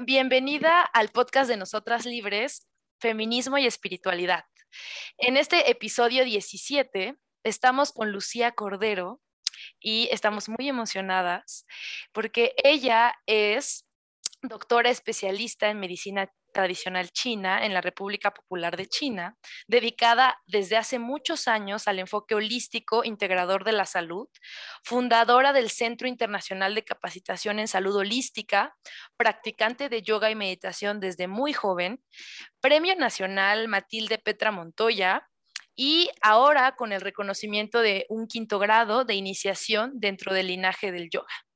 Bienvenida al podcast de Nosotras Libres, Feminismo y Espiritualidad. En este episodio 17 estamos con Lucía Cordero y estamos muy emocionadas porque ella es doctora especialista en medicina tradicional china en la República Popular de China, dedicada desde hace muchos años al enfoque holístico integrador de la salud, fundadora del Centro Internacional de Capacitación en Salud Holística, practicante de yoga y meditación desde muy joven, Premio Nacional Matilde Petra Montoya, y ahora con el reconocimiento de un quinto grado de iniciación dentro del linaje del yoga.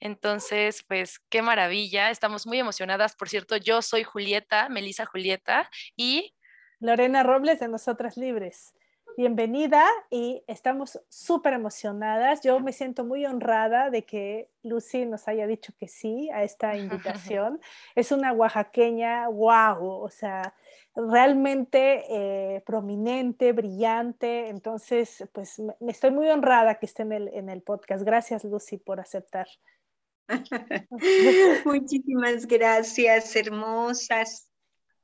Entonces, pues qué maravilla, estamos muy emocionadas. Por cierto, yo soy Julieta, Melisa Julieta y... Lorena Robles de Nosotras Libres. Bienvenida y estamos súper emocionadas. Yo me siento muy honrada de que Lucy nos haya dicho que sí a esta invitación. es una oaxaqueña, wow, o sea, realmente eh, prominente, brillante. Entonces, pues me, estoy muy honrada que esté en el, en el podcast. Gracias, Lucy, por aceptar. Muchísimas gracias, hermosas.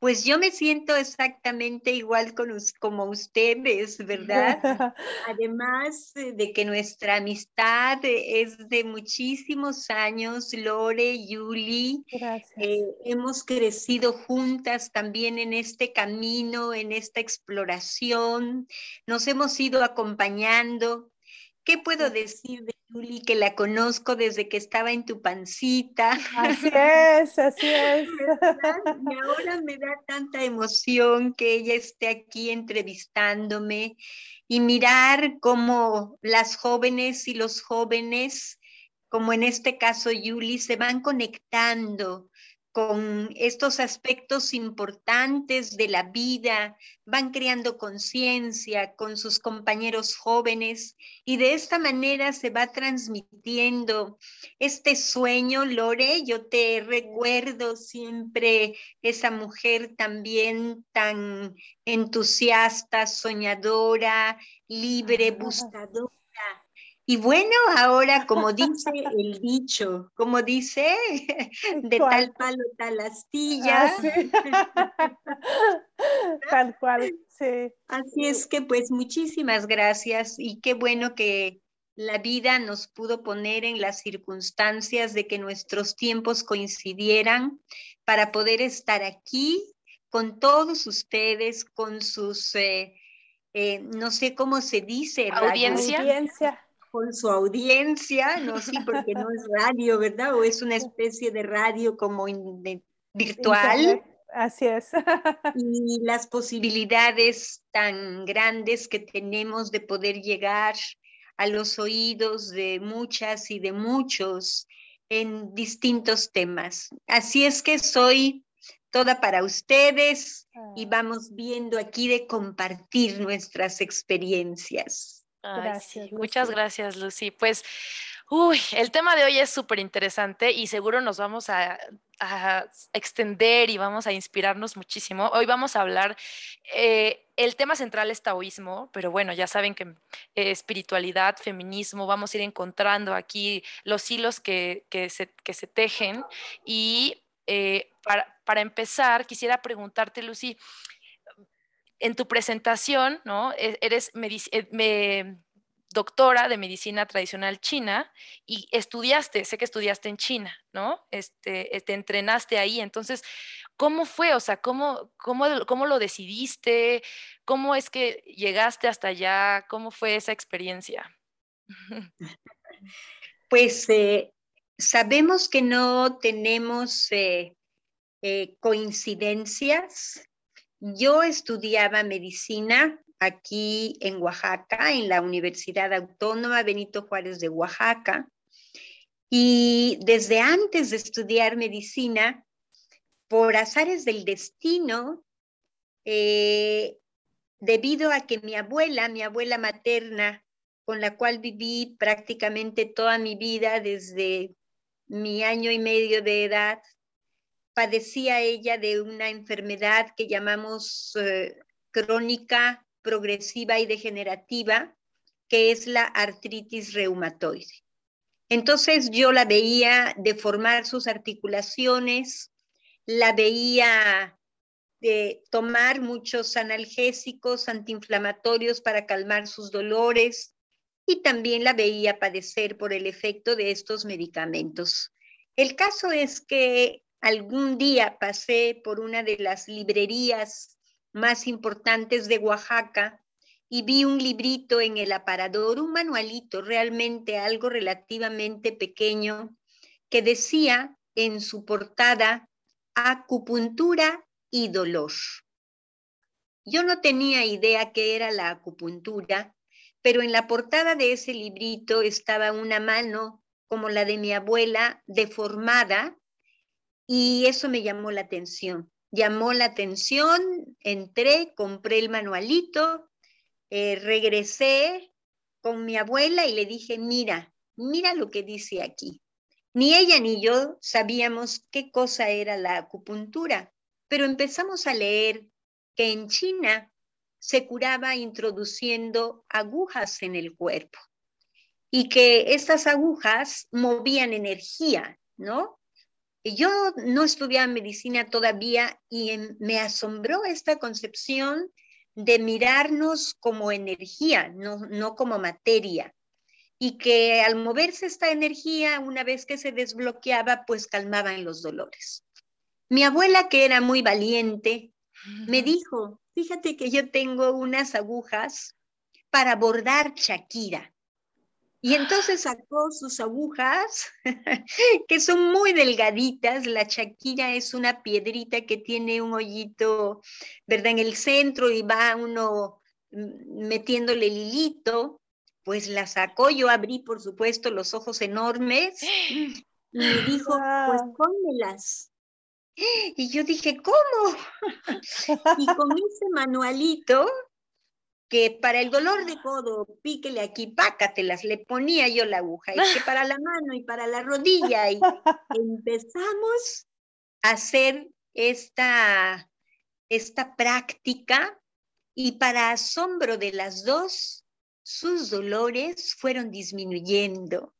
Pues yo me siento exactamente igual con, como ustedes, ¿verdad? Además de que nuestra amistad es de muchísimos años, Lore, Yuli, eh, hemos crecido juntas también en este camino, en esta exploración, nos hemos ido acompañando. ¿Qué puedo decir Juli, que la conozco desde que estaba en tu pancita. Así es, así es. Y ahora me da tanta emoción que ella esté aquí entrevistándome y mirar cómo las jóvenes y los jóvenes, como en este caso Yuli, se van conectando con estos aspectos importantes de la vida, van creando conciencia con sus compañeros jóvenes y de esta manera se va transmitiendo este sueño, Lore, yo te recuerdo siempre esa mujer también tan entusiasta, soñadora, libre, buscadora y bueno, ahora como dice el dicho, como dice, de tal palo, tal astilla. Ah, tal cual, sí. Así es que pues muchísimas gracias y qué bueno que la vida nos pudo poner en las circunstancias de que nuestros tiempos coincidieran para poder estar aquí con todos ustedes, con sus, eh, eh, no sé cómo se dice, audiencia. audiencia con su audiencia, no sí, porque no es radio, ¿verdad? O es una especie de radio como virtual. Así es. y las posibilidades tan grandes que tenemos de poder llegar a los oídos de muchas y de muchos en distintos temas. Así es que soy toda para ustedes y ah. vamos viendo aquí de compartir nuestras experiencias gracias. Muchas gracias, Lucy. Pues, uy, el tema de hoy es súper interesante y seguro nos vamos a, extender y vamos a inspirarnos muchísimo. Hoy vamos a hablar, eh, el tema central es taoísmo, pero bueno, ya saben que eh, espiritualidad, feminismo, vamos a ir encontrando aquí los hilos que, se, que se, tejen. Y eh, para, para empezar, quisiera preguntarte, Lucy, en tu presentación, ¿no? E-, eres eh, doctora de medicina tradicional china y estudiaste, sé que estudiaste en China, ¿no? Este, eh, te entrenaste ahí. Entonces, ¿cómo fue? O sea, ¿cómo, cómo, cómo lo decidiste? ¿Cómo es que llegaste hasta allá? ¿Cómo fue esa experiencia? Pues eh, sabemos que no tenemos coincidencias yo estudiaba medicina aquí en Oaxaca, en la Universidad Autónoma Benito Juárez de Oaxaca. Y desde antes de estudiar medicina, por azares del destino, eh, debido a que mi abuela, mi abuela materna, con la cual viví prácticamente toda mi vida desde mi año y medio de edad, padecía ella de una enfermedad que llamamos eh, crónica, progresiva y degenerativa, que es la artritis reumatoide. Entonces yo la veía deformar sus articulaciones, la veía de tomar muchos analgésicos antiinflamatorios para calmar sus dolores y también la veía padecer por el efecto de estos medicamentos. El caso es que algún día pasé por una de las librerías más importantes de Oaxaca y vi un librito en el aparador, un manualito, realmente algo relativamente pequeño, que decía en su portada acupuntura y dolor. Yo no tenía idea qué era la acupuntura, pero en la portada de ese librito estaba una mano como la de mi abuela, deformada, y eso me llamó la atención. Llamó la atención, entré, compré el manualito, eh, regresé con mi abuela y le dije, mira, mira lo que dice aquí. Ni ella ni yo sabíamos qué cosa era la acupuntura pero empezamos a leer que en China se curaba introduciendo agujas en el cuerpo y que estas agujas movían energía, ¿no? Yo no estudiaba medicina todavía y me asombró esta concepción de mirarnos como energía, no, no como materia. Y que al moverse esta energía, una vez que se desbloqueaba, pues calmaban los dolores. Mi abuela, que era muy valiente, me dijo, fíjate que yo tengo unas agujas para bordar Shakira. Y entonces sacó sus agujas, que son muy delgaditas. La Shakira es una piedrita que tiene un hoyito, ¿verdad? En el centro y va uno mm, metiéndole el hilito. Pues la sacó, yo abrí, por supuesto, los ojos enormes y me dijo, pues pónmelas. Y yo dije, ¿cómo? y con ese manualito, que para el dolor de codo, píquele aquí, pácatelas, le ponía yo la aguja, y que para la mano y para la rodilla, y empezamos a hacer esta, esta práctica, y para asombro de las dos, sus dolores fueron disminuyendo.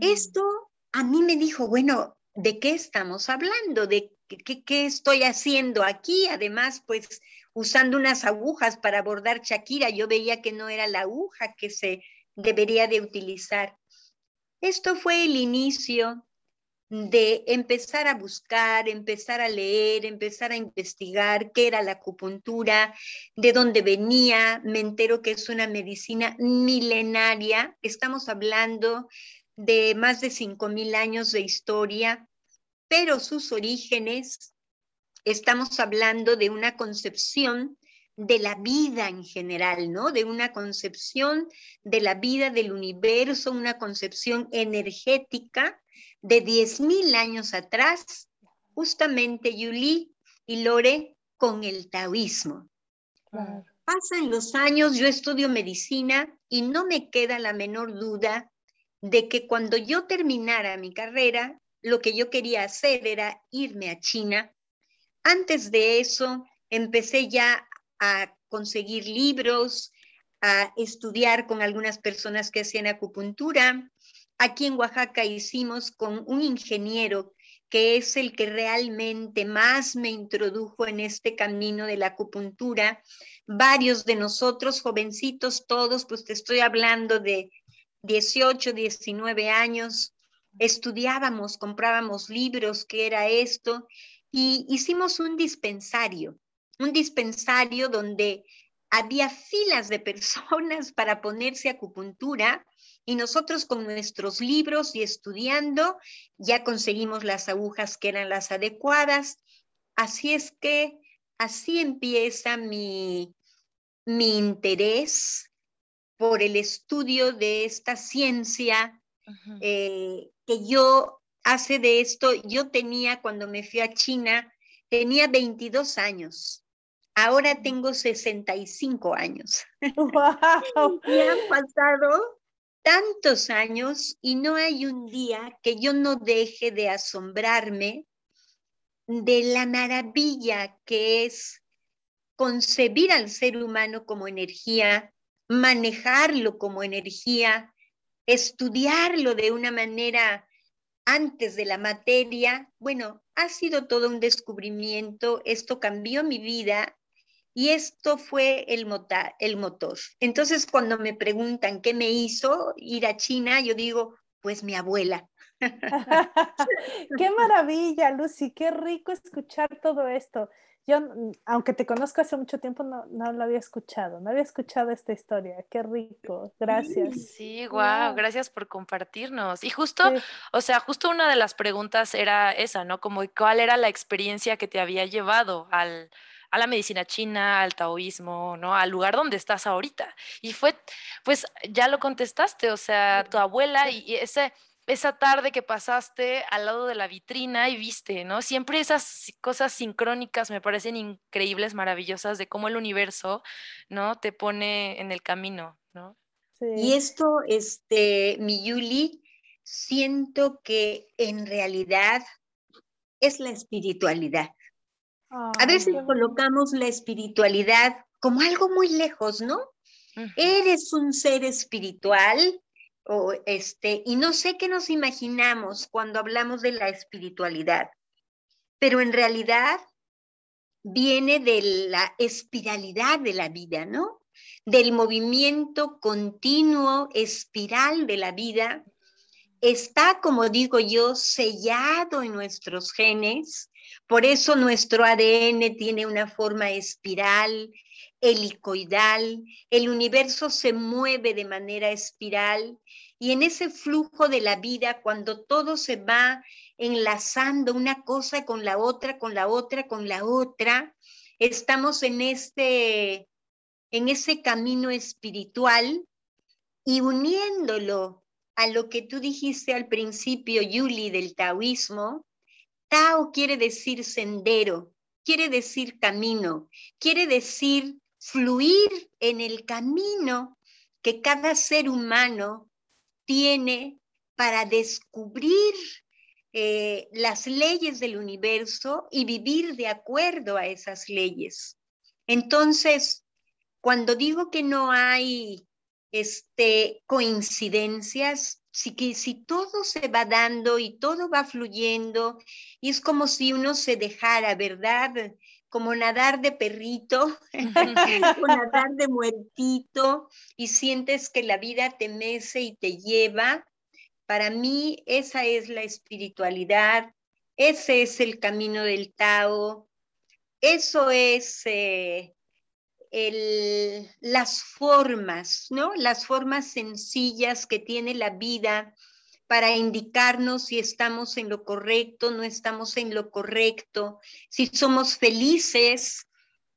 Esto a mí me dijo, bueno, ¿de qué estamos hablando? ¿De qué, estoy haciendo aquí? Además, pues usando unas agujas para bordar Shakira, yo veía que no era la aguja que se debería de utilizar. Esto fue el inicio de empezar a buscar, empezar a leer, empezar a investigar qué era la acupuntura, de dónde venía. Me entero que es una medicina milenaria. Estamos hablando de más de 5.000 años de historia, pero sus orígenes, estamos hablando de una concepción de la vida en general, ¿no? De una concepción de la vida del universo, una concepción energética de 10.000 años atrás, justamente Yuli y Lore con el taoísmo. Pasan los años, yo estudio medicina y no me queda la menor duda de que cuando yo terminara mi carrera, lo que yo quería hacer era irme a China. Antes de eso, empecé ya a conseguir libros, a estudiar con algunas personas que hacían acupuntura. Aquí en Oaxaca hicimos con un ingeniero que es el que realmente más me introdujo en este camino de la acupuntura. Varios de nosotros, jovencitos todos, pues te estoy hablando de 18, 19 años, estudiábamos, comprábamos libros, qué era esto, y hicimos un dispensario, un dispensario donde había filas de personas para ponerse acupuntura y nosotros con nuestros libros y estudiando ya conseguimos las agujas que eran las adecuadas. Así es que así empieza mi, mi interés por el estudio de esta ciencia, eh, que yo hace de esto, yo tenía cuando me fui a China, tenía 22 años. Ahora tengo 65 años. Wow. y han pasado tantos años y no hay un día que yo no deje de asombrarme de la maravilla que es concebir al ser humano como energía, manejarlo como energía estudiarlo de una manera antes de la materia, bueno, ha sido todo un descubrimiento, esto cambió mi vida y esto fue el, el motor. Entonces, cuando me preguntan qué me hizo ir a China, yo digo, pues mi abuela. qué maravilla, Lucy, qué rico escuchar todo esto. Yo, aunque te conozco hace mucho tiempo, no, no lo había escuchado, no había escuchado esta historia. Qué rico, gracias. Sí, wow, gracias por compartirnos. Y justo, o sea, justo una de las preguntas era esa, ¿no? Como cuál era la experiencia que te había llevado al, a la medicina china, al taoísmo, ¿no? Al lugar donde estás ahorita. Y fue, pues ya lo contestaste, o sea, tu abuela y ese esa tarde que pasaste al lado de la vitrina y viste, ¿no? Siempre esas cosas sincrónicas me parecen increíbles, maravillosas de cómo el universo, ¿no? Te pone en el camino, ¿no? Y esto, este, mi Yuli, siento que en realidad es la espiritualidad. A veces colocamos la espiritualidad como algo muy lejos, ¿no? Eres un ser espiritual, o este, y no sé qué nos imaginamos cuando hablamos de la espiritualidad, pero en realidad viene de la espiralidad de la vida, ¿no? Del movimiento continuo, espiral de la vida. Está, como digo yo, sellado en nuestros genes, por eso nuestro ADN tiene una forma espiral, helicoidal, el universo se mueve de manera espiral y en ese flujo de la vida, cuando todo se va enlazando una cosa con la otra, con la otra, con la otra, estamos en este en ese camino espiritual y uniéndolo a lo que tú dijiste al principio, Yuli, del taoísmo, Tao quiere decir sendero, quiere decir camino, quiere decir fluir en el camino que cada ser humano tiene para descubrir eh, las leyes del universo y vivir de acuerdo a esas leyes. Entonces, cuando digo que no hay este, coincidencias, si, que, si todo se va dando y todo va fluyendo, y es como si uno se dejara, ¿verdad? Como nadar de perrito, o nadar de muertito, y sientes que la vida te mece y te lleva. Para mí esa es la espiritualidad, ese es el camino del Tao, eso es eh, las formas, ¿no? Las formas sencillas que tiene la vida para indicarnos si estamos en lo correcto, no estamos en lo correcto, si somos felices.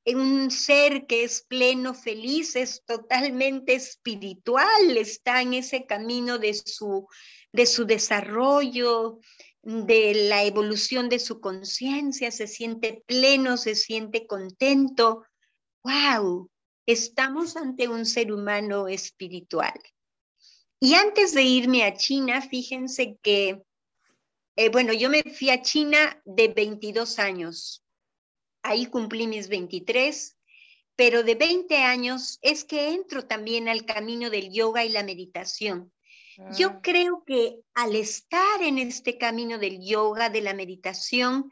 Un ser que es pleno, feliz, es totalmente espiritual, está en ese camino de su, de su desarrollo, de la evolución de su conciencia, se siente pleno, se siente contento. ¡Wow! Estamos ante un ser humano espiritual. Y antes de irme a China, fíjense que, eh, bueno, yo me fui a China de 22 años. Ahí cumplí mis 23, pero de 20 años es que entro también al camino del yoga y la meditación. Yo ah. creo que al estar en este camino del yoga, de la meditación,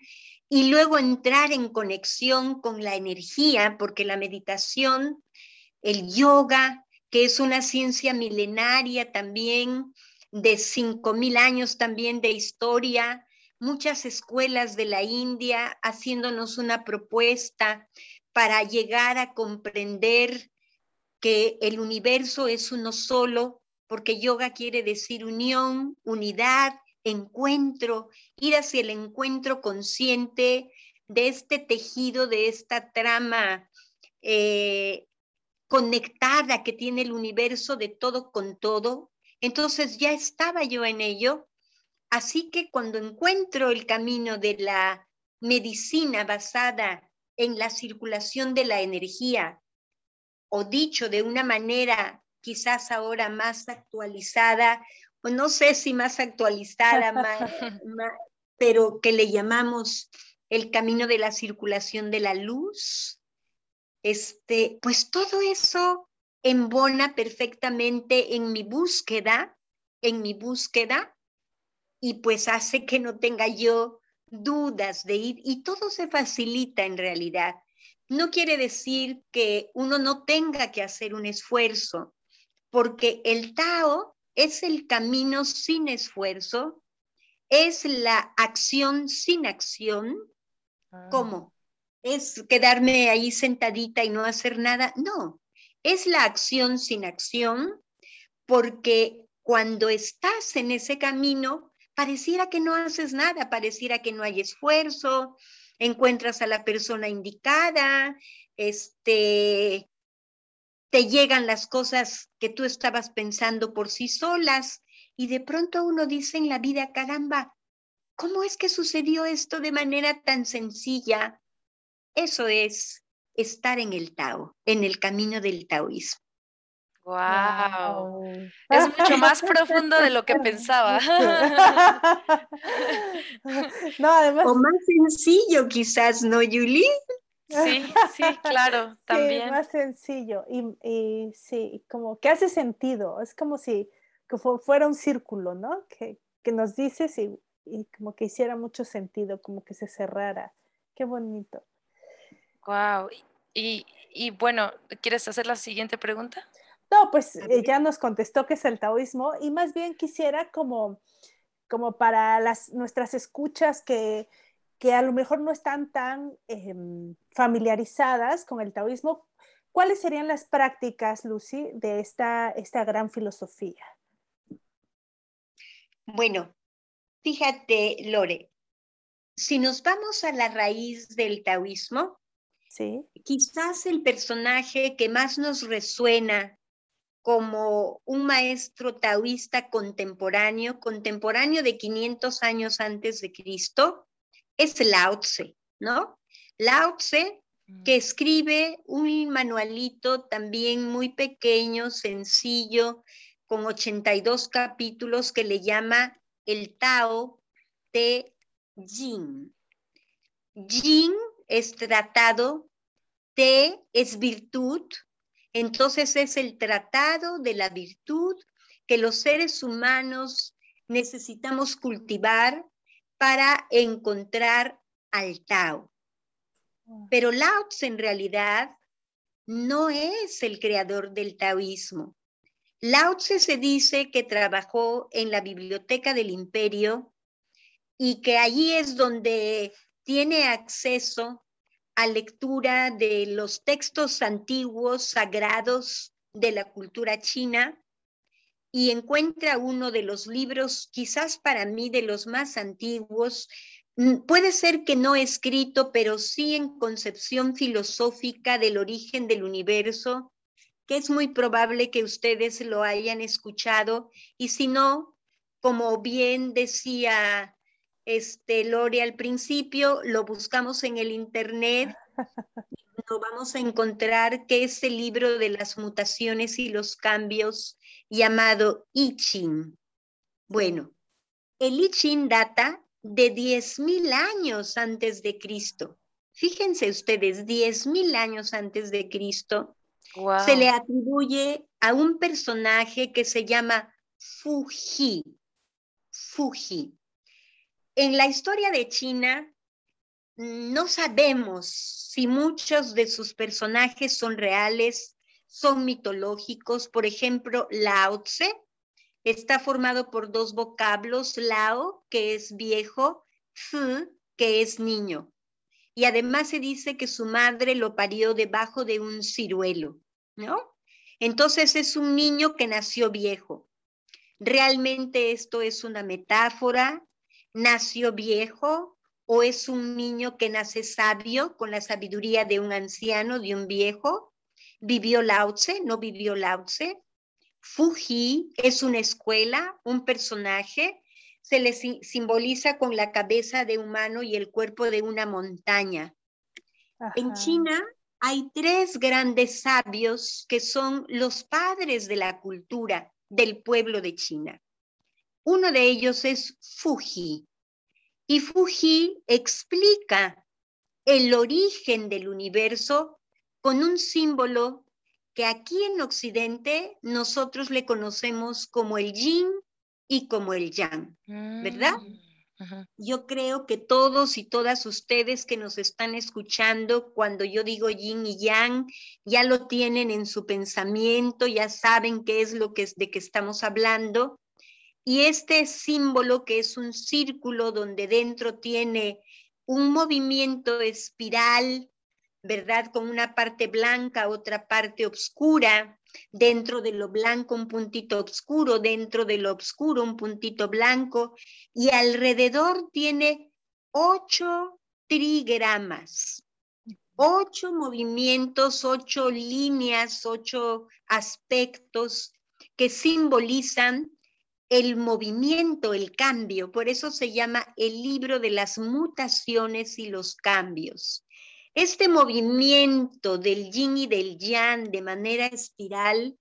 y luego entrar en conexión con la energía, porque la meditación, el yoga, que es una ciencia milenaria también, de 5.000 años también de historia, muchas escuelas de la India haciéndonos una propuesta para llegar a comprender que el universo es uno solo, porque yoga quiere decir unión, unidad, encuentro, ir hacia el encuentro consciente de este tejido, de esta trama eh, conectada que tiene el universo de todo con todo. Entonces ya estaba yo en ello. Así que cuando encuentro el camino de la medicina basada en la circulación de la energía, o dicho de una manera quizás ahora más actualizada, o no sé si más actualizada, pero que le llamamos el camino de la circulación de la luz, este, pues todo eso embona perfectamente en mi búsqueda en mi búsqueda y pues hace que no tenga yo dudas de ir y todo se facilita en realidad. No quiere decir que uno no tenga que hacer un esfuerzo, porque el Tao es el camino sin esfuerzo, es la acción sin acción. Ah. ¿Cómo? ¿Es quedarme ahí sentadita y no hacer nada? No, es la acción sin acción, porque cuando estás en ese camino, pareciera que no haces nada, pareciera que no hay esfuerzo, encuentras a la persona indicada, este, te llegan las cosas que tú estabas pensando por sí solas y de pronto uno dice en la vida, caramba, ¿cómo es que sucedió esto de manera tan sencilla? Eso es estar en el Tao, en el camino del taoísmo. Wow. Es mucho más profundo de lo que pensaba. No, además. O más sencillo, quizás, ¿no, Yuli? Sí, sí, claro, también. Sí, más sencillo. Y, sí, como que hace sentido. Es como si fuera un círculo, ¿no? Que, nos dices y, y como que hiciera mucho sentido, como que se cerrara. Qué bonito. Wow. Y, y bueno, ¿quieres hacer la siguiente pregunta? No, pues eh, ya nos contestó que es el taoísmo y más bien quisiera como, como para las, nuestras escuchas que, que a lo mejor no están tan em, familiarizadas con el taoísmo, ¿cuáles serían las prácticas, Lucy, de esta, esta gran filosofía? Bueno, fíjate, Lore, si nos vamos a la raíz del taoísmo, ¿Sí? quizás el personaje que más nos resuena como un maestro taoísta contemporáneo, contemporáneo de 500 años antes de Cristo, es Lao Tse, ¿no? Lao Tse, que mm. escribe un manualito también muy pequeño, sencillo, con 82 capítulos que le llama el Tao Te Jing. Jing es tratado, Te es virtud, entonces es el tratado de la virtud que los seres humanos necesitamos cultivar para encontrar al Tao. Pero Lao Tse en realidad no es el creador del taoísmo. Lao Tse se dice que trabajó en la biblioteca del imperio y que allí es donde tiene acceso a lectura de los textos antiguos sagrados de la cultura china y encuentra uno de los libros, quizás para mí de los más antiguos, mm, puede ser que no escrito, pero sí en concepción filosófica del origen del universo, que es muy probable que ustedes lo hayan escuchado, y si no, como bien decía este, Lore al principio, lo buscamos en el internet, lo vamos a encontrar que es el libro de las mutaciones y los cambios llamado I Ching. Bueno, el I Ching data de 10.000 años antes de Cristo. Fíjense ustedes, 10.000 años antes de Cristo, se le atribuye a un personaje que se llama Fuji. Fuji. En la historia de China, no sabemos si muchos de sus personajes son reales, son mitológicos. Por ejemplo, Lao Tse está formado por dos vocablos, Lao, que es viejo, Fu, que es niño. Y además se dice que su madre lo parió debajo de un ciruelo, ¿no? Entonces es un niño que nació viejo. Realmente esto es una metáfora, nació viejo o es un niño que nace sabio con la sabiduría de un anciano, de un viejo. Vivió Lao Tse, no vivió Lao Tse. Fuji es una escuela, un personaje, se le simboliza con la cabeza de humano y el cuerpo de una montaña. En China hay tres grandes sabios que son los padres de la cultura del pueblo de China. Uno de ellos es Fuji. Y Fuji explica el origen del universo con un símbolo que aquí en Occidente nosotros le conocemos como el yin y como el yang, ¿verdad? Mm, yo creo que todos y todas ustedes que nos están escuchando, cuando yo digo yin y yang, ya lo tienen en su pensamiento, ya saben qué es lo que es de que estamos hablando. Y este símbolo que es un círculo donde dentro tiene un movimiento espiral, ¿verdad? Con una parte blanca, otra parte oscura, dentro de lo blanco un puntito oscuro, dentro de lo oscuro un puntito blanco, y alrededor tiene ocho trigramas, ocho movimientos, ocho líneas, ocho aspectos que simbolizan el movimiento, el cambio. Por eso se llama el libro de las mutaciones y los cambios. Este movimiento del yin y del yang de manera espiral,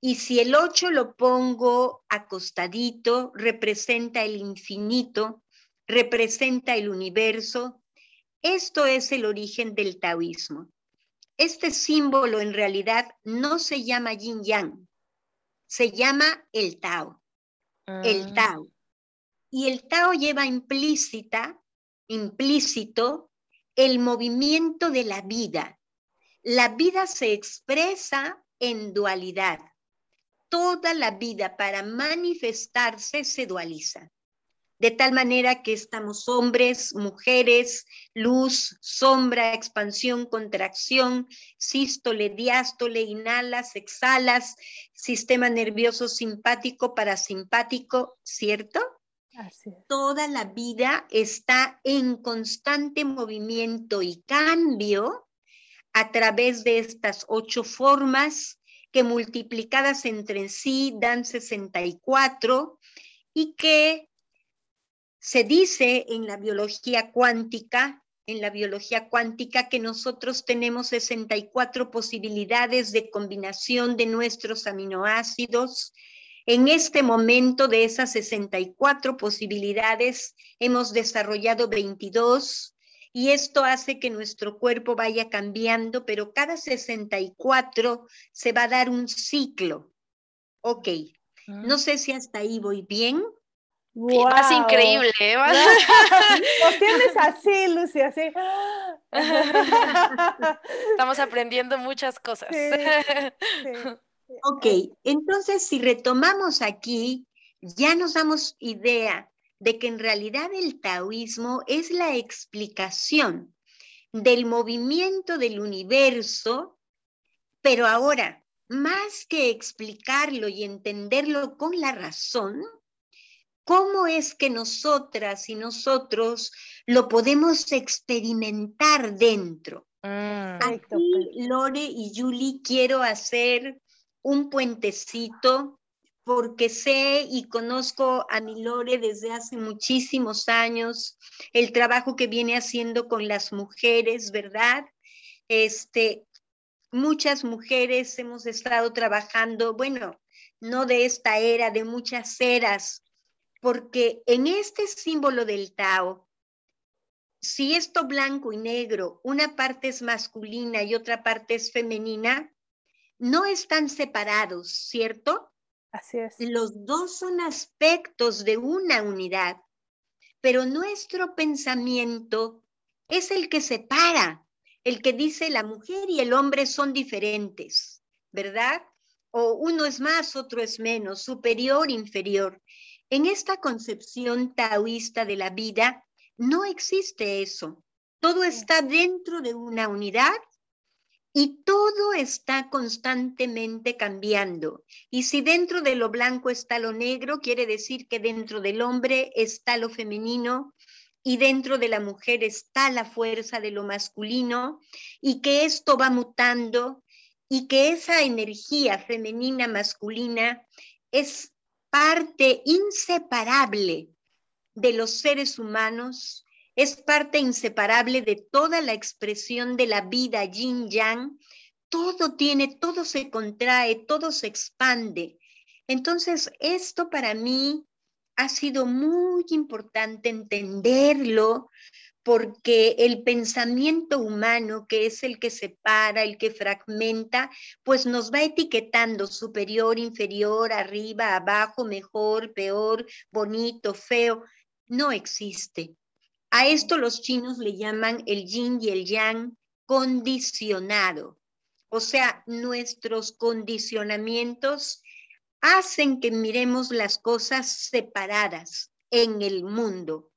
y si el 8 lo pongo acostadito, representa el infinito, representa el universo. Esto es el origen del taoísmo. Este símbolo en realidad no se llama yin yang, se llama el Tao el ah. Tao. Y el Tao lleva implícita, implícito, el movimiento de la vida. La vida se expresa en dualidad. Toda la vida para manifestarse se dualiza de tal manera que estamos hombres, mujeres, luz, sombra, expansión, contracción, sístole, diástole, inhalas, exhalas, sistema nervioso simpático, parasimpático, ¿cierto? Así Toda la vida está en constante movimiento y cambio a través de estas ocho formas que multiplicadas entre sí dan 64 y que se dice en la biología cuántica, en la biología cuántica que nosotros tenemos 64 posibilidades de combinación de nuestros aminoácidos. En este momento de esas 64 posibilidades hemos desarrollado 22 y esto hace que nuestro cuerpo vaya cambiando, pero cada 64 se va a dar un ciclo. Ok, no sé si hasta ahí voy bien. Wow. Más increíble, ¿eh? Lo tienes así, Lucy, así. Estamos aprendiendo muchas cosas. Ok, entonces si retomamos aquí, ya nos damos idea de que en realidad el taoísmo es la explicación del movimiento del universo, pero ahora, más que explicarlo y entenderlo con la razón, ¿Cómo es que nosotras y nosotros lo podemos experimentar dentro? Mm. Aquí. Lore y Julie, quiero hacer un puentecito porque sé y conozco a mi Lore desde hace muchísimos años, el trabajo que viene haciendo con las mujeres, ¿verdad? Este, muchas mujeres hemos estado trabajando, bueno, no de esta era, de muchas eras, porque en este símbolo del Tao, si esto blanco y negro, una parte es masculina y otra parte es femenina, no están separados, ¿cierto? Así es. Los dos son aspectos de una unidad, pero nuestro pensamiento es el que separa, el que dice la mujer y el hombre son diferentes, ¿verdad? O uno es más, otro es menos, superior, inferior. En esta concepción taoísta de la vida no existe eso. Todo está dentro de una unidad y todo está constantemente cambiando. Y si dentro de lo blanco está lo negro, quiere decir que dentro del hombre está lo femenino y dentro de la mujer está la fuerza de lo masculino y que esto va mutando y que esa energía femenina masculina es parte inseparable de los seres humanos, es parte inseparable de toda la expresión de la vida yin yang. Todo tiene, todo se contrae, todo se expande. Entonces, esto para mí ha sido muy importante entenderlo porque el pensamiento humano, que es el que separa, el que fragmenta, pues nos va etiquetando superior, inferior, arriba, abajo, mejor, peor, bonito, feo. No existe. A esto los chinos le llaman el yin y el yang condicionado. O sea, nuestros condicionamientos hacen que miremos las cosas separadas en el mundo.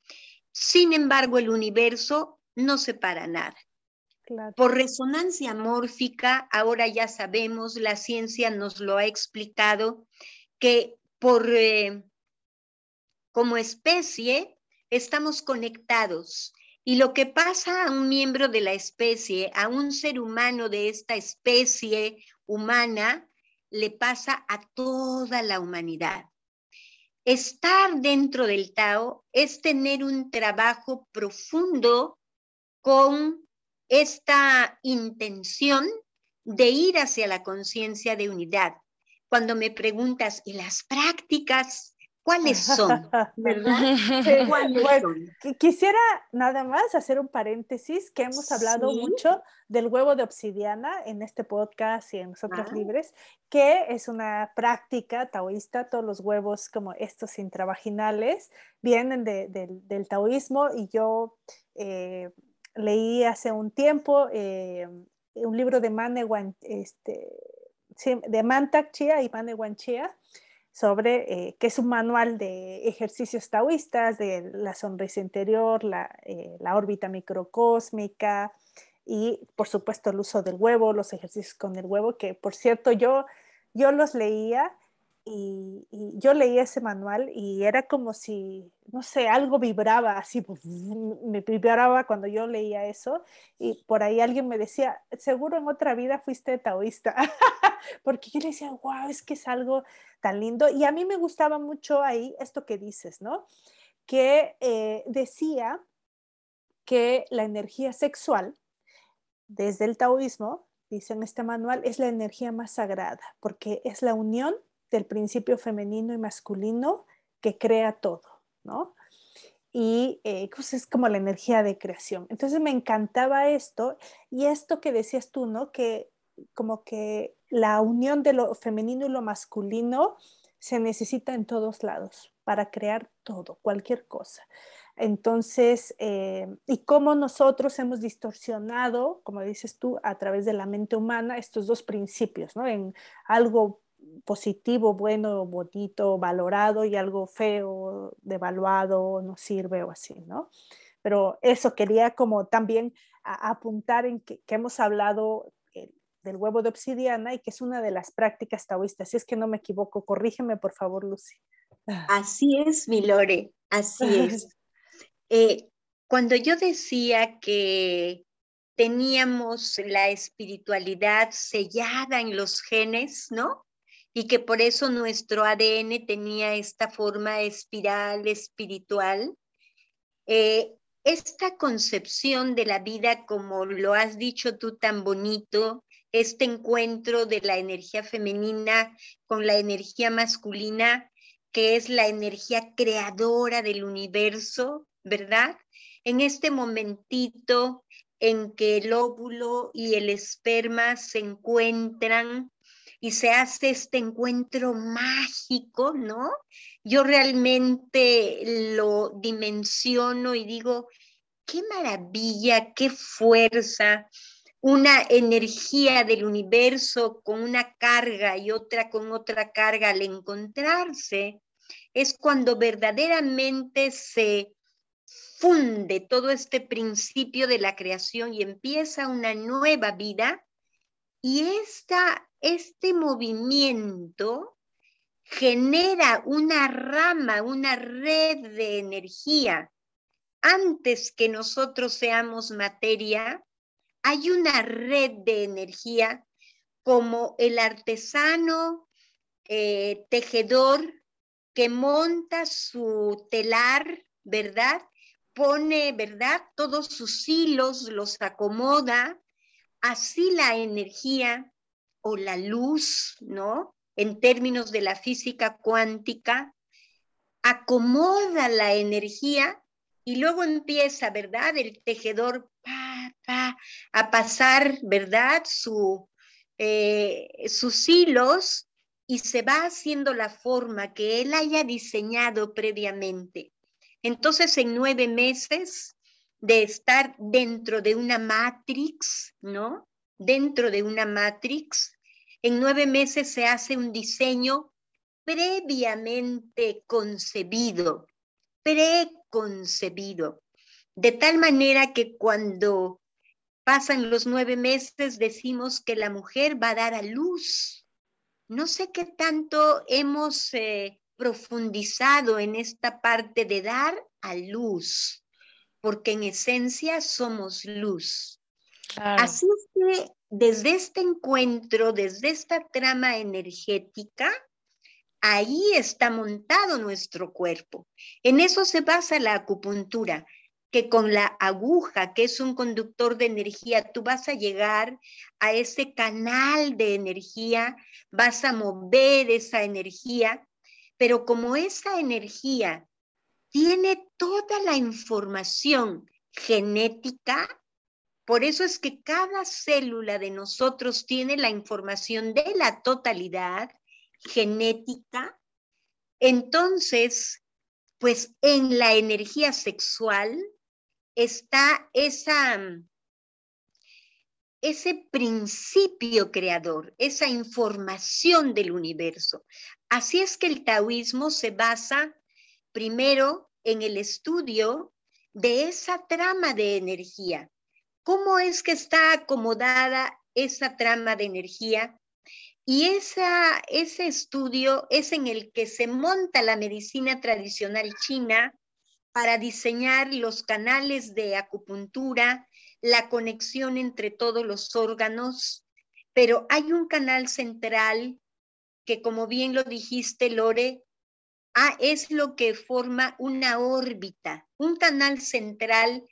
Sin embargo, el universo no separa nada. Por resonancia mórfica, ahora ya sabemos, la ciencia nos lo ha explicado, que por eh, como especie estamos conectados y lo que pasa a un miembro de la especie, a un ser humano de esta especie humana, le pasa a toda la humanidad. Estar dentro del Tao es tener un trabajo profundo con esta intención de ir hacia la conciencia de unidad. Cuando me preguntas, ¿y las prácticas? ¿Cuáles son? ¿Verdad? Quisiera nada más hacer un paréntesis que hemos hablado mucho del huevo de obsidiana en este podcast y en Nosotros ah. Libres, que es una práctica taoísta. Todos los huevos como estos intravaginales vienen del taoísmo y yo eh, leí hace un tiempo eh, un libro de Mane este, de Mantak Chia y Mane Chia sobre, eh, que es un manual de ejercicios taoístas, de la sonrisa interior, la, eh, la, órbita microcósmica y, por supuesto, el uso del huevo, los ejercicios con el huevo, que, por cierto, yo, yo los leía y, yo leía ese manual y era como si, no sé, algo vibraba así, pues, me vibraba cuando yo leía eso y por ahí alguien me decía, seguro en otra vida fuiste taoísta, porque yo le decía, wow, es que es algo tan lindo y a mí me gustaba mucho ahí esto que dices, ¿no? Que eh, decía que la energía sexual, desde el taoísmo, dice en este manual, es la energía más sagrada, porque es la unión del principio femenino y masculino que crea todo, ¿no? Y eh, pues es como la energía de creación. Entonces me encantaba esto y esto que decías tú, ¿no? Que como que la unión de lo femenino y lo masculino se necesita en todos lados para crear todo, cualquier cosa. Entonces, eh, y cómo nosotros hemos distorsionado, como dices tú, a través de la mente humana, estos dos principios, ¿no? En algo positivo, bueno, bonito, valorado y algo feo, devaluado, no sirve o así, ¿no? Pero eso quería como también apuntar en que, hemos hablado eh, del huevo de obsidiana y que es una de las prácticas taoístas. Si es que no me equivoco, corrígeme por favor, Lucy. Así es, mi Lore, así es. Eh, cuando yo decía que teníamos la espiritualidad sellada en los genes, ¿no? Y que por eso nuestro ADN tenía esta forma espiral espiritual. Eh, esta concepción de la vida, como lo has dicho tú tan bonito, este encuentro de la energía femenina con la energía masculina, que es la energía creadora del universo, ¿verdad? En este momentito en que el óvulo y el esperma se encuentran y se hace este encuentro mágico, ¿no? Yo realmente lo dimensiono y digo, qué maravilla, qué fuerza, una energía del universo con una carga y otra con otra carga al encontrarse, es cuando verdaderamente se funde todo este principio de la creación y empieza una nueva vida. Y esta este movimiento genera una rama, una red de energía. Antes que nosotros seamos materia, hay una red de energía como el artesano eh, tejedor que monta su telar, ¿verdad? Pone, ¿verdad? Todos sus hilos, los acomoda. Así la energía o la luz, ¿no? En términos de la física cuántica, acomoda la energía y luego empieza, ¿verdad? El tejedor a pasar, ¿verdad? Su, eh, sus hilos y se va haciendo la forma que él haya diseñado previamente. Entonces, en nueve meses de estar dentro de una matrix, ¿no? Dentro de una matrix, en nueve meses se hace un diseño previamente concebido, preconcebido, de tal manera que cuando pasan los nueve meses decimos que la mujer va a dar a luz. No sé qué tanto hemos eh, profundizado en esta parte de dar a luz, porque en esencia somos luz. Así es que desde este encuentro, desde esta trama energética, ahí está montado nuestro cuerpo. En eso se basa la acupuntura, que con la aguja, que es un conductor de energía, tú vas a llegar a ese canal de energía, vas a mover esa energía, pero como esa energía tiene toda la información genética, por eso es que cada célula de nosotros tiene la información de la totalidad genética, entonces, pues en la energía sexual está esa, ese principio creador, esa información del universo. Así es que el taoísmo se basa primero en el estudio de esa trama de energía. ¿Cómo es que está acomodada esa trama de energía? Y esa, ese estudio es en el que se monta la medicina tradicional china para diseñar los canales de acupuntura, la conexión entre todos los órganos, pero hay un canal central que, como bien lo dijiste, Lore, ah, es lo que forma una órbita, un canal central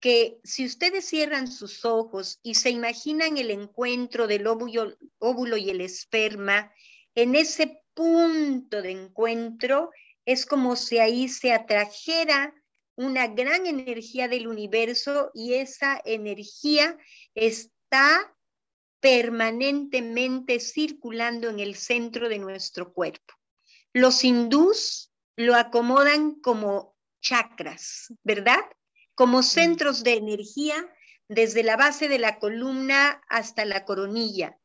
que si ustedes cierran sus ojos y se imaginan el encuentro del óvulo, y el esperma, en ese punto de encuentro es como si ahí se atrajera una gran energía del universo y esa energía está permanentemente circulando en el centro de nuestro cuerpo. Los hindús lo acomodan como chakras, ¿verdad? como centros de energía desde la base de la columna hasta la coronilla.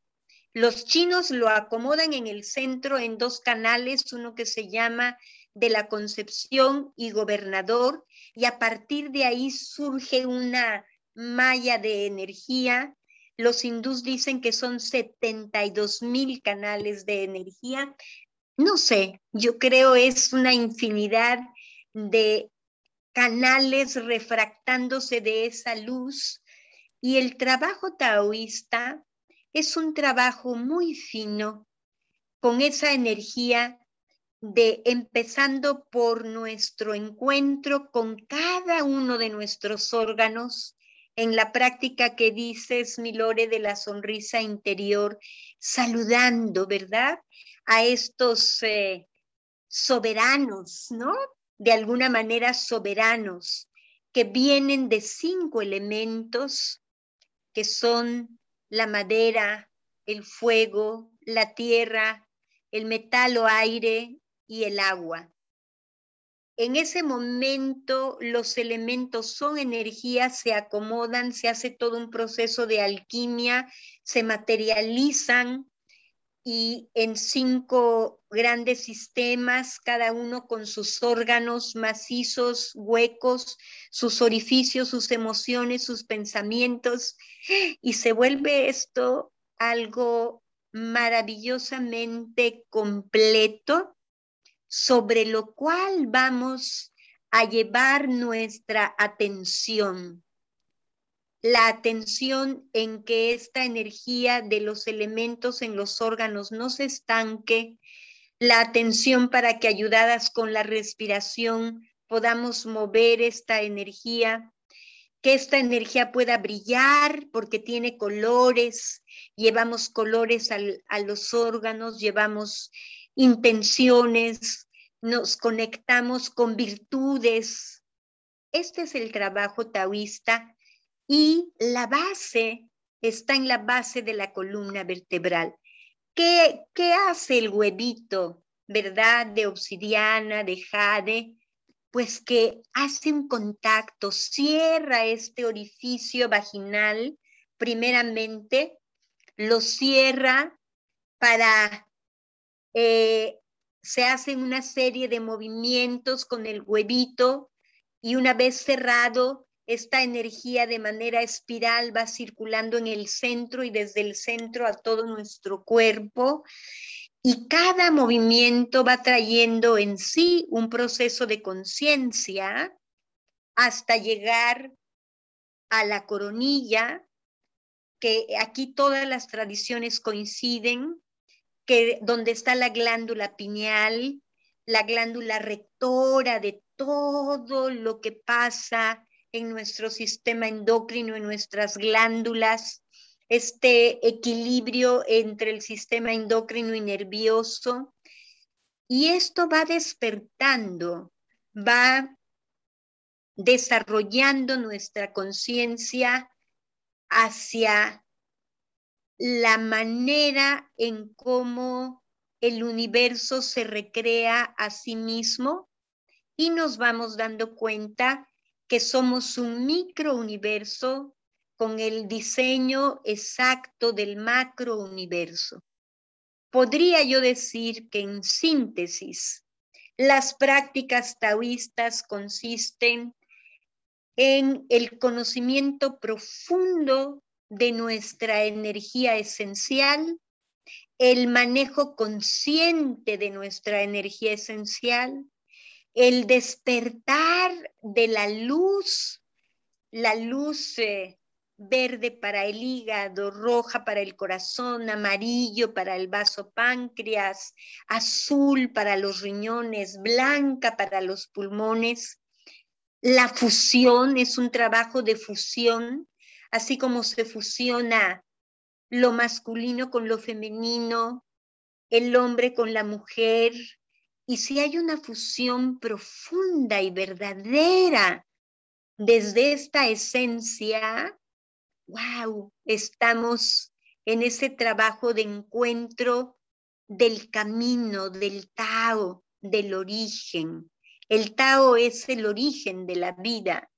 Los chinos lo acomodan en el centro en dos canales, uno que se llama de la Concepción y Gobernador, y a partir de ahí surge una malla de energía. Los hindús dicen que son 72 mil canales de energía. No sé, yo creo es una infinidad de canales refractándose de esa luz. Y el trabajo taoísta es un trabajo muy fino, con esa energía de empezando por nuestro encuentro con cada uno de nuestros órganos, en la práctica que dices, Milore, de la sonrisa interior, saludando, ¿verdad? A estos eh, soberanos, ¿no? de alguna manera soberanos, que vienen de cinco elementos que son la madera, el fuego, la tierra, el metal o aire y el agua. En ese momento los elementos son energías, se acomodan, se hace todo un proceso de alquimia, se materializan y en cinco grandes sistemas, cada uno con sus órganos macizos, huecos, sus orificios, sus emociones, sus pensamientos, y se vuelve esto algo maravillosamente completo sobre lo cual vamos a llevar nuestra atención la atención en que esta energía de los elementos en los órganos no se estanque, la atención para que ayudadas con la respiración podamos mover esta energía, que esta energía pueda brillar porque tiene colores, llevamos colores a los órganos, llevamos intenciones, nos conectamos con virtudes, Este es el trabajo taoísta y la base está en la base de la columna vertebral. ¿Qué, qué hace el huevito, verdad, de obsidiana, de jade? Pues que hace un contacto, cierra este orificio vaginal, primeramente, lo cierra para, eh, se hacen una serie de movimientos con el huevito y una vez cerrado, esta energía de manera espiral va circulando en el centro y desde el centro a todo nuestro cuerpo. Y cada movimiento va trayendo en sí un proceso de conciencia hasta llegar a la coronilla, que aquí todas las tradiciones coinciden, que donde está la glándula pineal, la glándula rectora de todo lo que pasa en nuestro sistema endocrino, en nuestras glándulas, este equilibrio entre el sistema endocrino y nervioso. Y esto va despertando, va desarrollando nuestra conciencia hacia la manera en cómo el universo se recrea a sí mismo y nos vamos dando cuenta que somos un microuniverso con el diseño exacto del macrouniverso. Podría yo decir que en síntesis, las prácticas taoístas consisten en el conocimiento profundo de nuestra energía esencial, el manejo consciente de nuestra energía esencial, el despertar de la luz, la luz eh, verde para el hígado, roja para el corazón, amarillo para el vaso páncreas, azul para los riñones, blanca para los pulmones. La fusión es un trabajo de fusión, así como se fusiona lo masculino con lo femenino, el hombre con la mujer, y si hay una fusión profunda y verdadera desde esta esencia, wow, estamos en ese trabajo de encuentro del camino, del Tao, del origen. El Tao es el origen de la vida.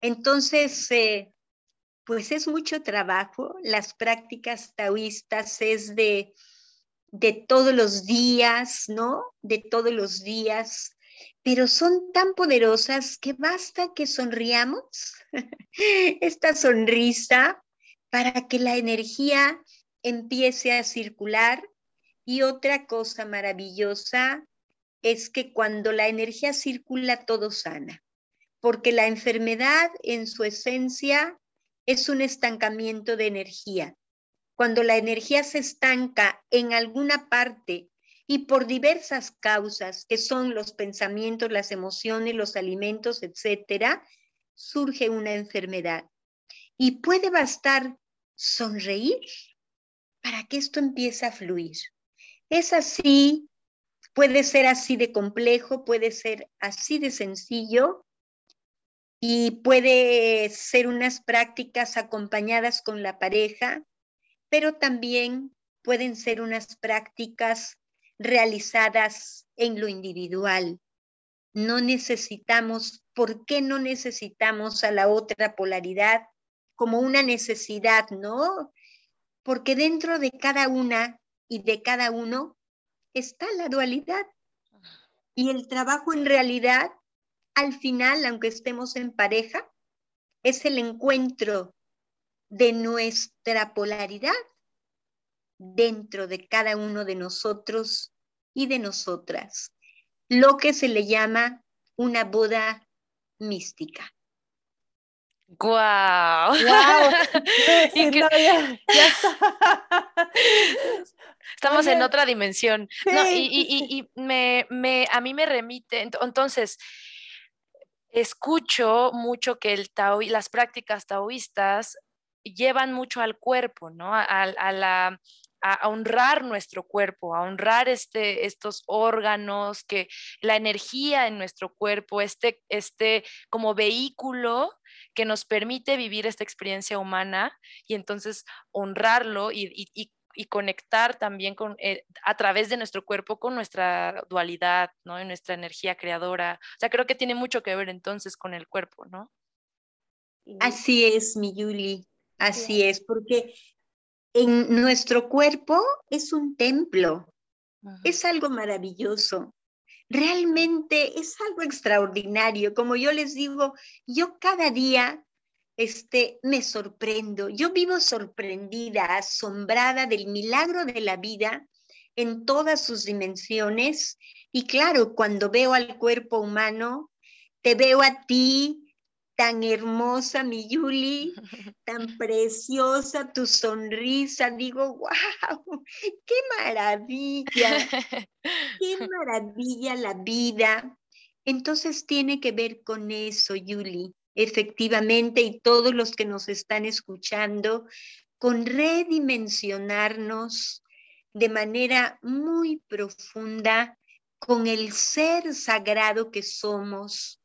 Entonces, eh, pues es mucho trabajo. Las prácticas taoístas es de de todos los días, ¿no? De todos los días, pero son tan poderosas que basta que sonriamos esta sonrisa para que la energía empiece a circular. Y otra cosa maravillosa es que cuando la energía circula, todo sana, porque la enfermedad en su esencia es un estancamiento de energía cuando la energía se estanca en alguna parte y por diversas causas, que son los pensamientos, las emociones, los alimentos, etcétera, surge una enfermedad. Y puede bastar sonreír para que esto empiece a fluir. Es así, puede ser así de complejo, puede ser así de sencillo y puede ser unas prácticas acompañadas con la pareja pero también pueden ser unas prácticas realizadas en lo individual. No necesitamos, ¿por qué no necesitamos a la otra polaridad como una necesidad, no? Porque dentro de cada una y de cada uno está la dualidad. Y el trabajo en realidad, al final, aunque estemos en pareja, es el encuentro de nuestra polaridad dentro de cada uno de nosotros y de nosotras, lo que se le llama una boda mística. ¡Guau! Estamos en otra dimensión. y, me, a mí me remite, entonces, escucho mucho que el tao, las prácticas taoístas llevan mucho al cuerpo, ¿no? A, la, a, honrar nuestro cuerpo, a honrar este, estos órganos, que la energía en nuestro cuerpo, este, este como vehículo que nos permite vivir esta experiencia humana y entonces honrarlo y, conectar también con, eh, a través de nuestro cuerpo con nuestra dualidad, ¿no? Y nuestra energía creadora. O sea, creo que tiene mucho que ver entonces con el cuerpo, ¿no? Así es, mi Yuli, así es, porque en nuestro cuerpo es un templo, es algo maravilloso. Realmente es algo extraordinario. Como yo les digo, yo cada día este, me sorprendo. Yo vivo sorprendida, asombrada del milagro de la vida en todas sus dimensiones. Y claro, cuando veo al cuerpo humano, te veo a ti, tan hermosa, mi Yuli, tan preciosa tu sonrisa. Digo, wow, qué maravilla, qué maravilla la vida. Entonces tiene que ver con eso, Yuli, efectivamente, y todos los que nos están escuchando, con redimensionarnos de manera muy profunda con el ser sagrado que somos,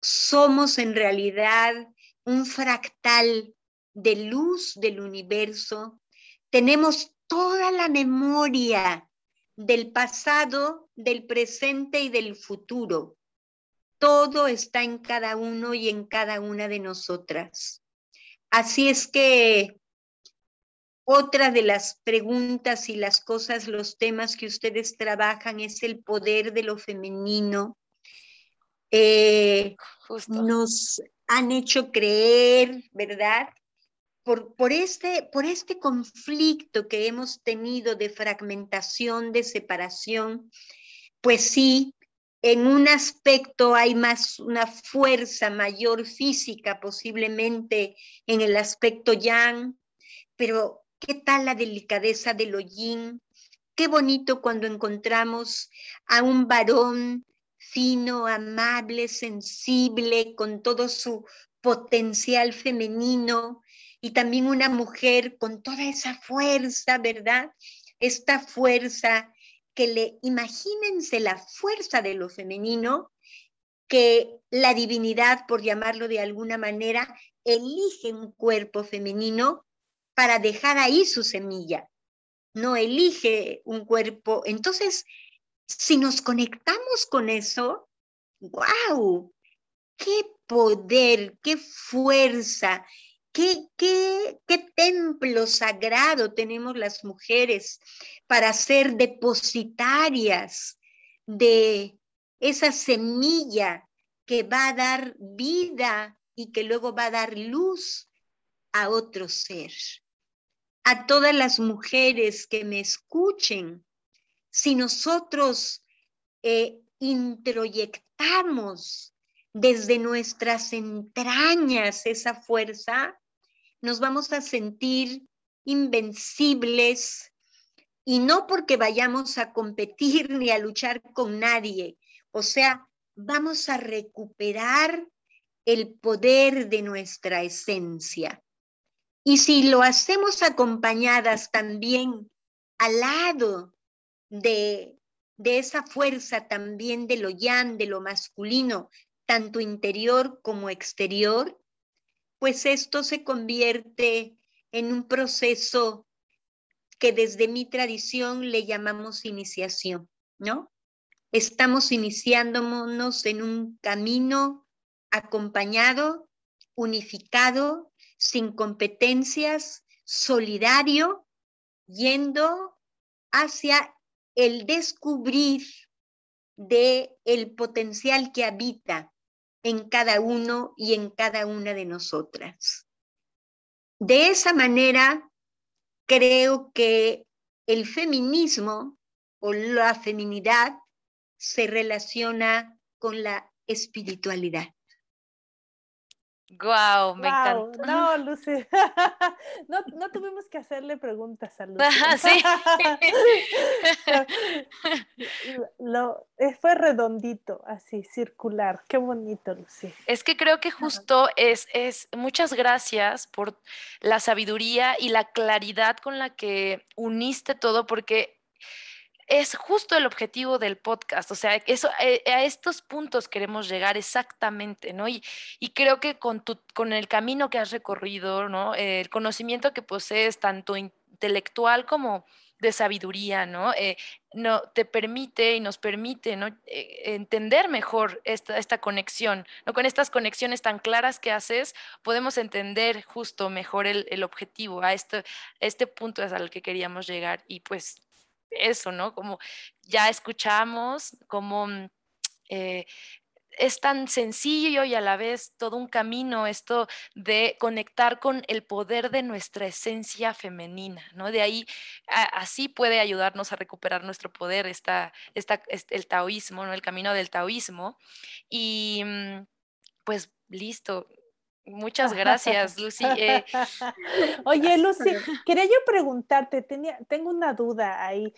somos en realidad un fractal de luz del universo, tenemos toda la memoria del pasado, del presente y del futuro. Todo está en cada uno y en cada una de nosotras. Así es que otra de las preguntas y las cosas, los temas que ustedes trabajan es el poder de lo femenino, eh, nos han hecho creer, ¿verdad? Por, por, este, por este conflicto que hemos tenido de fragmentación, de separación, pues sí, en un aspecto hay más una fuerza mayor física, posiblemente en el aspecto yang, pero ¿qué tal la delicadeza del yin? Qué bonito cuando encontramos a un varón fino, amable, sensible, con todo su potencial femenino y también una mujer con toda esa fuerza, ¿verdad? Esta fuerza que le, imagínense la fuerza de lo femenino, que la divinidad, por llamarlo de alguna manera, elige un cuerpo femenino para dejar ahí su semilla, no elige un cuerpo. Entonces, si nos conectamos con eso, wow, qué poder, qué fuerza, qué, qué, qué templo sagrado tenemos las mujeres para ser depositarias de esa semilla que va a dar vida y que luego va a dar luz a otro ser. A todas las mujeres que me escuchen, si nosotros eh, introyectamos desde nuestras entrañas esa fuerza, nos vamos a sentir invencibles y no porque vayamos a competir ni a luchar con nadie, o sea, vamos a recuperar el poder de nuestra esencia. Y si lo hacemos acompañadas también al lado de, esa fuerza también de lo yan, de lo masculino, tanto interior como exterior, pues esto se convierte en un proceso que desde mi tradición le llamamos iniciación, ¿no? Estamos iniciándonos en un camino acompañado, unificado, sin competencias, solidario, yendo hacia el descubrir de el potencial que habita en cada uno y en cada una de nosotras. De esa manera, creo que el feminismo o la feminidad se relaciona con la espiritualidad. Guau, me encanta. No, Lucy. no, no, tuvimos que hacerle preguntas a Lucy. sí. Lo, eh, fue redondito, así, circular. Qué bonito, Lucy. Es que creo que justo es, es, muchas gracias por la sabiduría y la claridad con la que uniste todo, porque es justo el objetivo del podcast, o sea, eso, eh, a estos puntos queremos llegar exactamente, ¿no? Y, creo que con, tu, con el camino que has recorrido, ¿no? el conocimiento que posees, tanto intelectual como de sabiduría, ¿no? Eh, no te permite y nos permite ¿no? Eh, entender mejor esta, esta conexión, ¿no? Con estas conexiones tan claras que haces, podemos entender justo mejor el, el objetivo, a este, este punto es al que queríamos llegar y pues eso, ¿no? Como ya escuchamos, como mm, eh, es tan sencillo y a la vez todo un camino esto de conectar con el poder de nuestra esencia femenina, ¿no? De ahí, así puede ayudarnos a recuperar nuestro poder, esta, esta, el taoísmo, ¿no? El camino del taoísmo. Y mm, pues listo, Muchas gracias, Lucy. Eh, Oye, Lucy, quería yo preguntarte, tenía, tengo una duda ahí.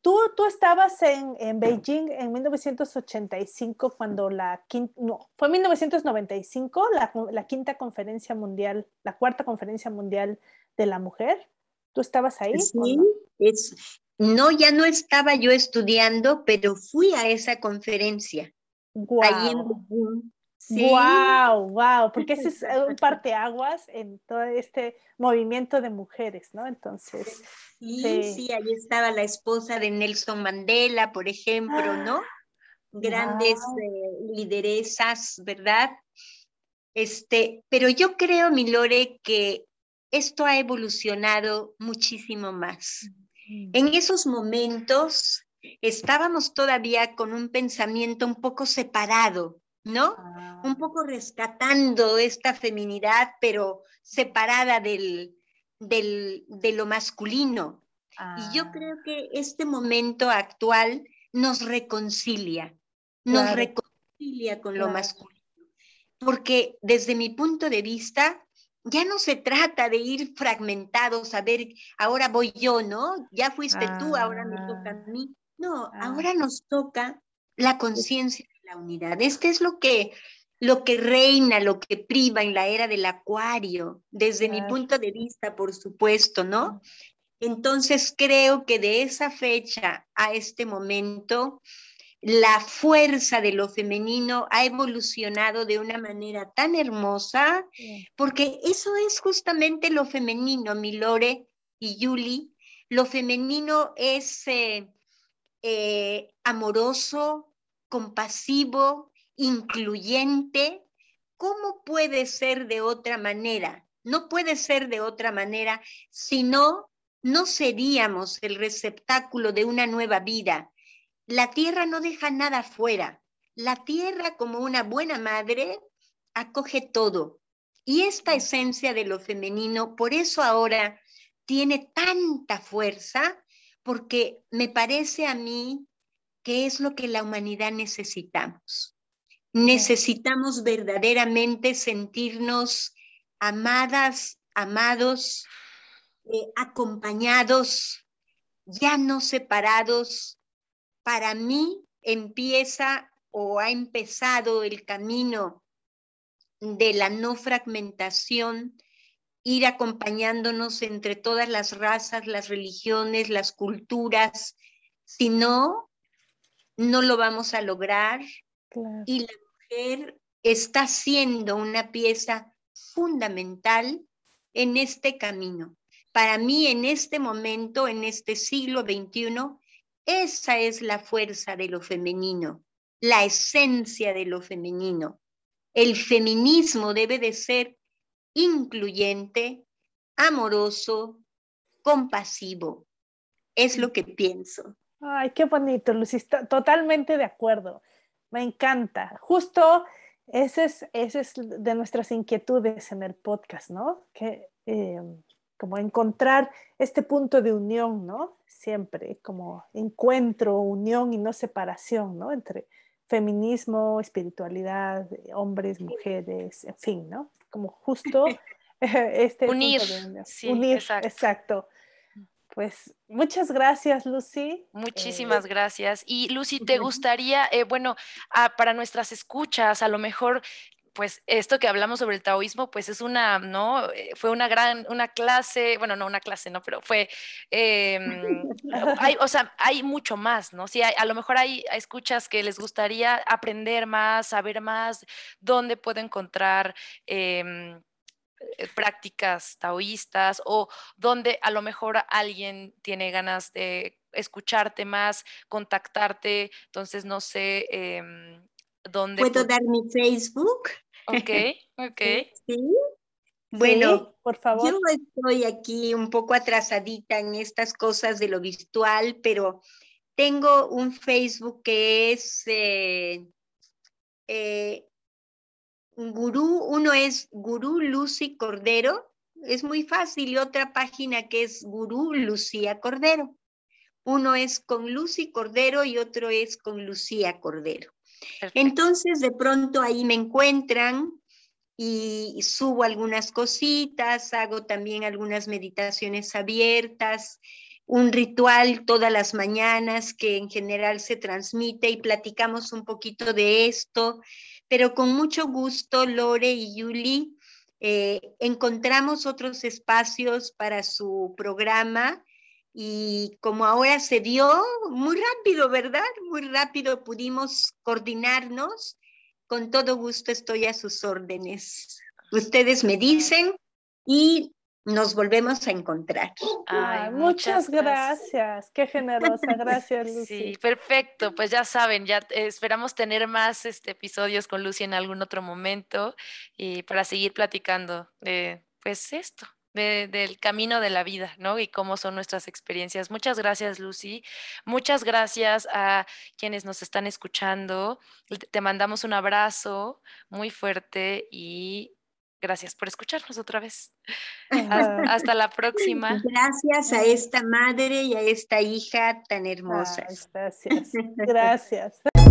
Tú, tú estabas en, en Beijing en 1985 cuando la quinta, no, fue 1995 la, la quinta conferencia mundial, la cuarta conferencia mundial de la mujer. ¿Tú estabas ahí? Sí, no? es, no, ya no estaba yo estudiando, pero fui a esa conferencia. Wow. Ahí en Beijing. Wow, wow, porque ese es un parteaguas en todo este movimiento de mujeres, ¿no? Entonces. Sí, sí, ahí estaba la esposa de Nelson Mandela, por ejemplo, ¿no? Ah, Grandes eh, lideresas, ¿verdad? Este, pero yo creo, mi Lore, que esto ha evolucionado muchísimo más. En esos momentos estábamos todavía con un pensamiento un poco separado ¿no? Un ah. poco rescatando esta feminidad, pero separada del, del, de lo masculino. Y yo ah. creo que este momento actual nos reconcilia, nos reconcilia con lo masculino. Porque desde mi punto de vista, ya no se trata de ir fragmentados, a ver, ahora voy yo, ¿no? Ya fuiste tú, ahora me toca a mí. No, ah. ahora nos toca la conciencia unidad. Este es lo que, lo que reina, lo que priva en la era del acuario, desde mi punto de vista, por supuesto, ¿no? Entonces creo que de esa fecha a este momento, la fuerza de lo femenino ha evolucionado de una manera tan hermosa, porque eso es justamente lo femenino, mi Lore y Yuli. Lo femenino es eh, eh, amoroso, compasivo, incluyente, ¿cómo puede ser de otra manera? No puede ser de otra manera, si no, no seríamos el receptáculo de una nueva vida. La tierra no deja nada fuera. La tierra, como una buena madre, acoge todo. Y esta esencia de lo femenino, por eso ahora tiene tanta fuerza, porque me parece a mí qué es lo que la humanidad necesitamos. Necesitamos verdaderamente sentirnos amadas, amados, eh, acompañados, ya no separados. Para mí empieza o ha empezado el camino de la no fragmentación, ir acompañándonos entre todas las razas, las religiones, las culturas, sino no lo vamos a lograr. Y la mujer está siendo una pieza fundamental en este camino. Para mí, en este momento, en este siglo XXI, esa es la fuerza de lo femenino, la esencia de lo femenino. El feminismo debe de ser incluyente, amoroso, compasivo. Es lo que pienso. Ay, qué bonito, Lucy, totalmente de acuerdo. Me encanta. Justo ese es, ese es de nuestras inquietudes en el podcast, ¿no? Que eh, como encontrar este punto de unión, ¿no? Siempre, como encuentro, unión y no separación, ¿no? Entre feminismo, espiritualidad, hombres, mujeres, en fin, ¿no? como justo este unir, sí, unir, exacto. Pues muchas gracias, Lucy. Muchísimas eh, gracias. Y Lucy, ¿te gustaría, eh, bueno, ah, para nuestras escuchas, a lo mejor pues esto que hablamos sobre el taoísmo, pues es una, ¿no? Eh, fue una gran, una clase, bueno, no una clase, ¿no? Pero fue, em, hay, o sea, hay mucho más, ¿no? Sí, a lo mejor hay, escuchas que les gustaría aprender más, saber más, dónde puedo encontrar em, eh, prácticas taoístas o donde a lo mejor alguien tiene ganas de escucharte más, contactarte, entonces no sé em, dónde. ¿Puedo dar mi Facebook? Ok, ok. Sí. Bueno, por favor. Yo estoy aquí un poco atrasadita en estas cosas de lo virtual, pero tengo un Facebook que es eh, eh, Gurú, uno es Gurú Lucy Cordero, es muy fácil, y otra página que es Gurú Lucía Cordero. Uno es con Lucy Cordero y otro es con Lucía Cordero. Entonces, de pronto ahí me encuentran y subo algunas cositas, hago también algunas meditaciones abiertas, un ritual todas las mañanas que en general se transmite y platicamos un poquito de esto, pero con mucho gusto Lore y Yuli eh, encontramos otros espacios para su programa y como ahora se dio muy rápido, ¿verdad? Muy rápido pudimos coordinarnos. Con todo gusto estoy a sus órdenes. Ustedes me dicen y nos volvemos a encontrar. muchas, gracias. Qué generosa. Gracias, Lucy. Sí, perfecto. Pues ya saben, ya esperamos tener más este, episodios con Lucy en algún otro momento y para seguir platicando de pues esto, del camino de la vida, ¿no? Y cómo son nuestras experiencias. Muchas gracias, Lucy. Muchas gracias a quienes nos están escuchando. Te mandamos un abrazo muy fuerte y gracias por escucharnos otra vez. Hasta, la próxima. Gracias a esta madre y a esta hija tan hermosas. gracias. Gracias.